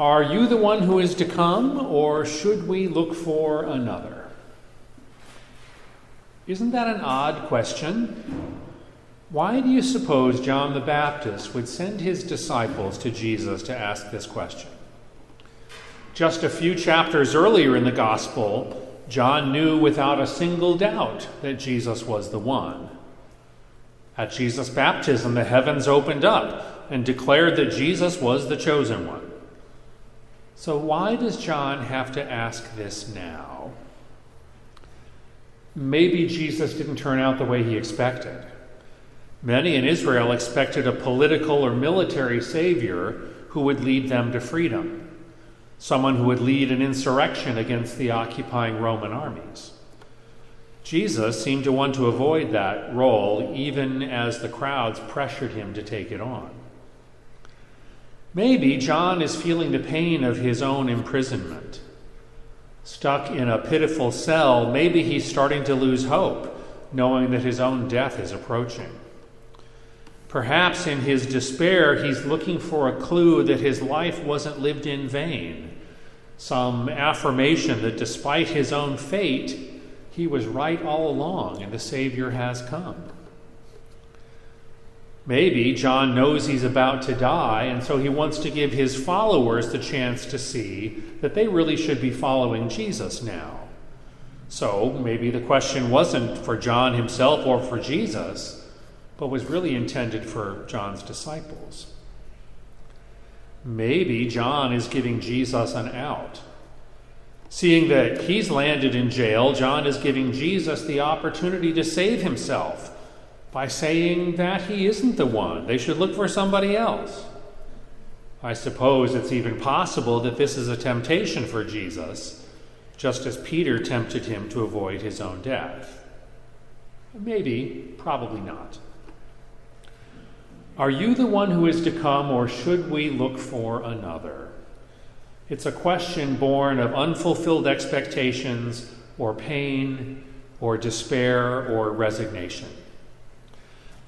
Are you the one who is to come, or should we look for another? Isn't that an odd question? Why do you suppose John the Baptist would send his disciples to Jesus to ask this question? Just a few chapters earlier in the Gospel, John knew without a single doubt that Jesus was the one. At Jesus' baptism, the heavens opened up and declared that Jesus was the chosen one. So, why does John have to ask this now? Maybe Jesus didn't turn out the way he expected. Many in Israel expected a political or military savior who would lead them to freedom, someone who would lead an insurrection against the occupying Roman armies. Jesus seemed to want to avoid that role even as the crowds pressured him to take it on. Maybe John is feeling the pain of his own imprisonment. Stuck in a pitiful cell, maybe he's starting to lose hope, knowing that his own death is approaching. Perhaps in his despair, he's looking for a clue that his life wasn't lived in vain, some affirmation that despite his own fate, he was right all along and the Savior has come. Maybe John knows he's about to die, and so he wants to give his followers the chance to see that they really should be following Jesus now. So maybe the question wasn't for John himself or for Jesus, but was really intended for John's disciples. Maybe John is giving Jesus an out. Seeing that he's landed in jail, John is giving Jesus the opportunity to save himself by saying that he isn't the one. They should look for somebody else. I suppose it's even possible that this is a temptation for Jesus, just as Peter tempted him to avoid his own death. Maybe, probably not. Are you the one who is to come, or should we look for another? It's a question born of unfulfilled expectations, or pain, or despair, or resignation.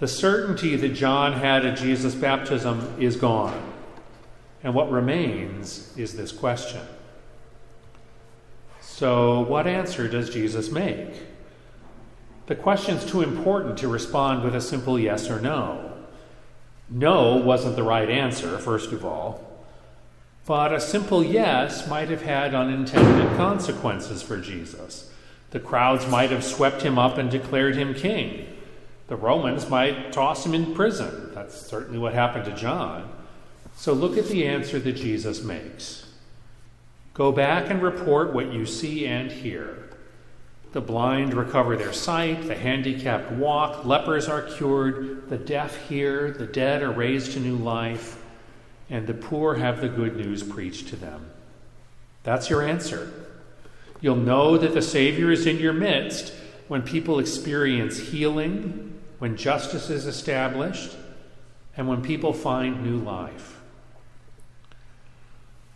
The certainty that John had at Jesus' baptism is gone. And what remains is this question. So, what answer does Jesus make? The question's too important to respond with a simple yes or no. No wasn't the right answer, first of all. But a simple yes might have had unintended consequences for Jesus. The crowds might have swept him up and declared him king. The Romans might toss him in prison. That's certainly what happened to John. So look at the answer that Jesus makes. Go back and report what you see and hear. The blind recover their sight, the handicapped walk, lepers are cured, the deaf hear, the dead are raised to new life, and the poor have the good news preached to them. That's your answer. You'll know that the Savior is in your midst when people experience healing, when justice is established, and when people find new life.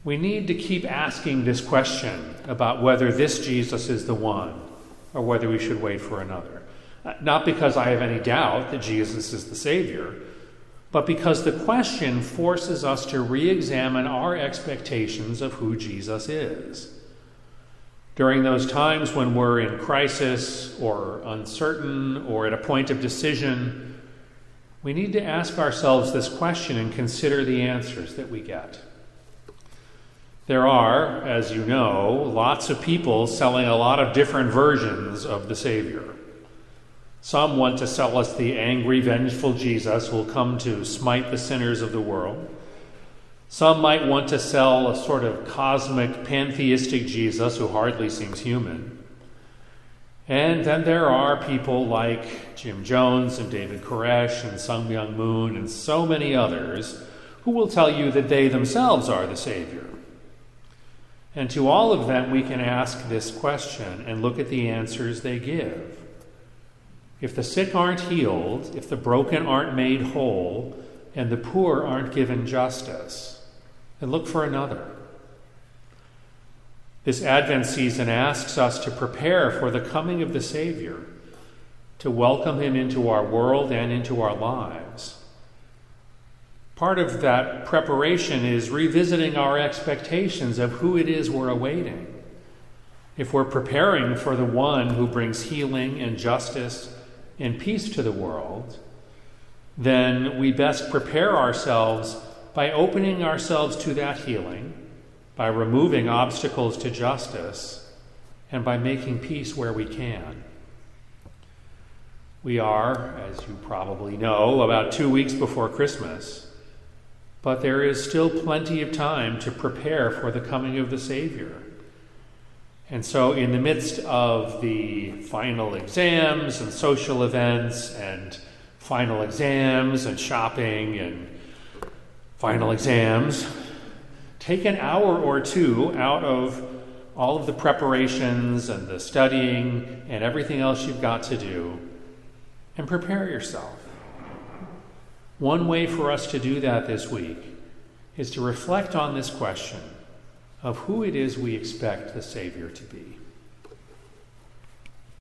We need to keep asking this question about whether this Jesus is the one or whether we should wait for another. Uh, not because I have any doubt that Jesus is the Savior, but because the question forces us to re examine our expectations of who Jesus is. During those times when we're in crisis or uncertain or at a point of decision, we need to ask ourselves this question and consider the answers that we get. There are, as you know, lots of people selling a lot of different versions of the Savior. Some want to sell us the angry, vengeful Jesus who will come to smite the sinners of the world. Some might want to sell a sort of cosmic pantheistic Jesus who hardly seems human. And then there are people like Jim Jones and David Koresh and Sun Myung Moon and so many others who will tell you that they themselves are the Savior. And to all of them, we can ask this question and look at the answers they give. If the sick aren't healed, if the broken aren't made whole, and the poor aren't given justice, and look for another. This Advent season asks us to prepare for the coming of the Savior, to welcome him into our world and into our lives. Part of that preparation is revisiting our expectations of who it is we're awaiting. If we're preparing for the one who brings healing and justice and peace to the world, then we best prepare ourselves by opening ourselves to that healing, by removing obstacles to justice, and by making peace where we can. We are, as you probably know, about two weeks before Christmas, but there is still plenty of time to prepare for the coming of the Savior. And so, in the midst of the final exams and social events and final exams and shopping and final exams, take an hour or two out of all of the preparations and the studying and everything else you've got to do and prepare yourself. One way for us to do that this week is to reflect on this question of who it is we expect the Savior to be.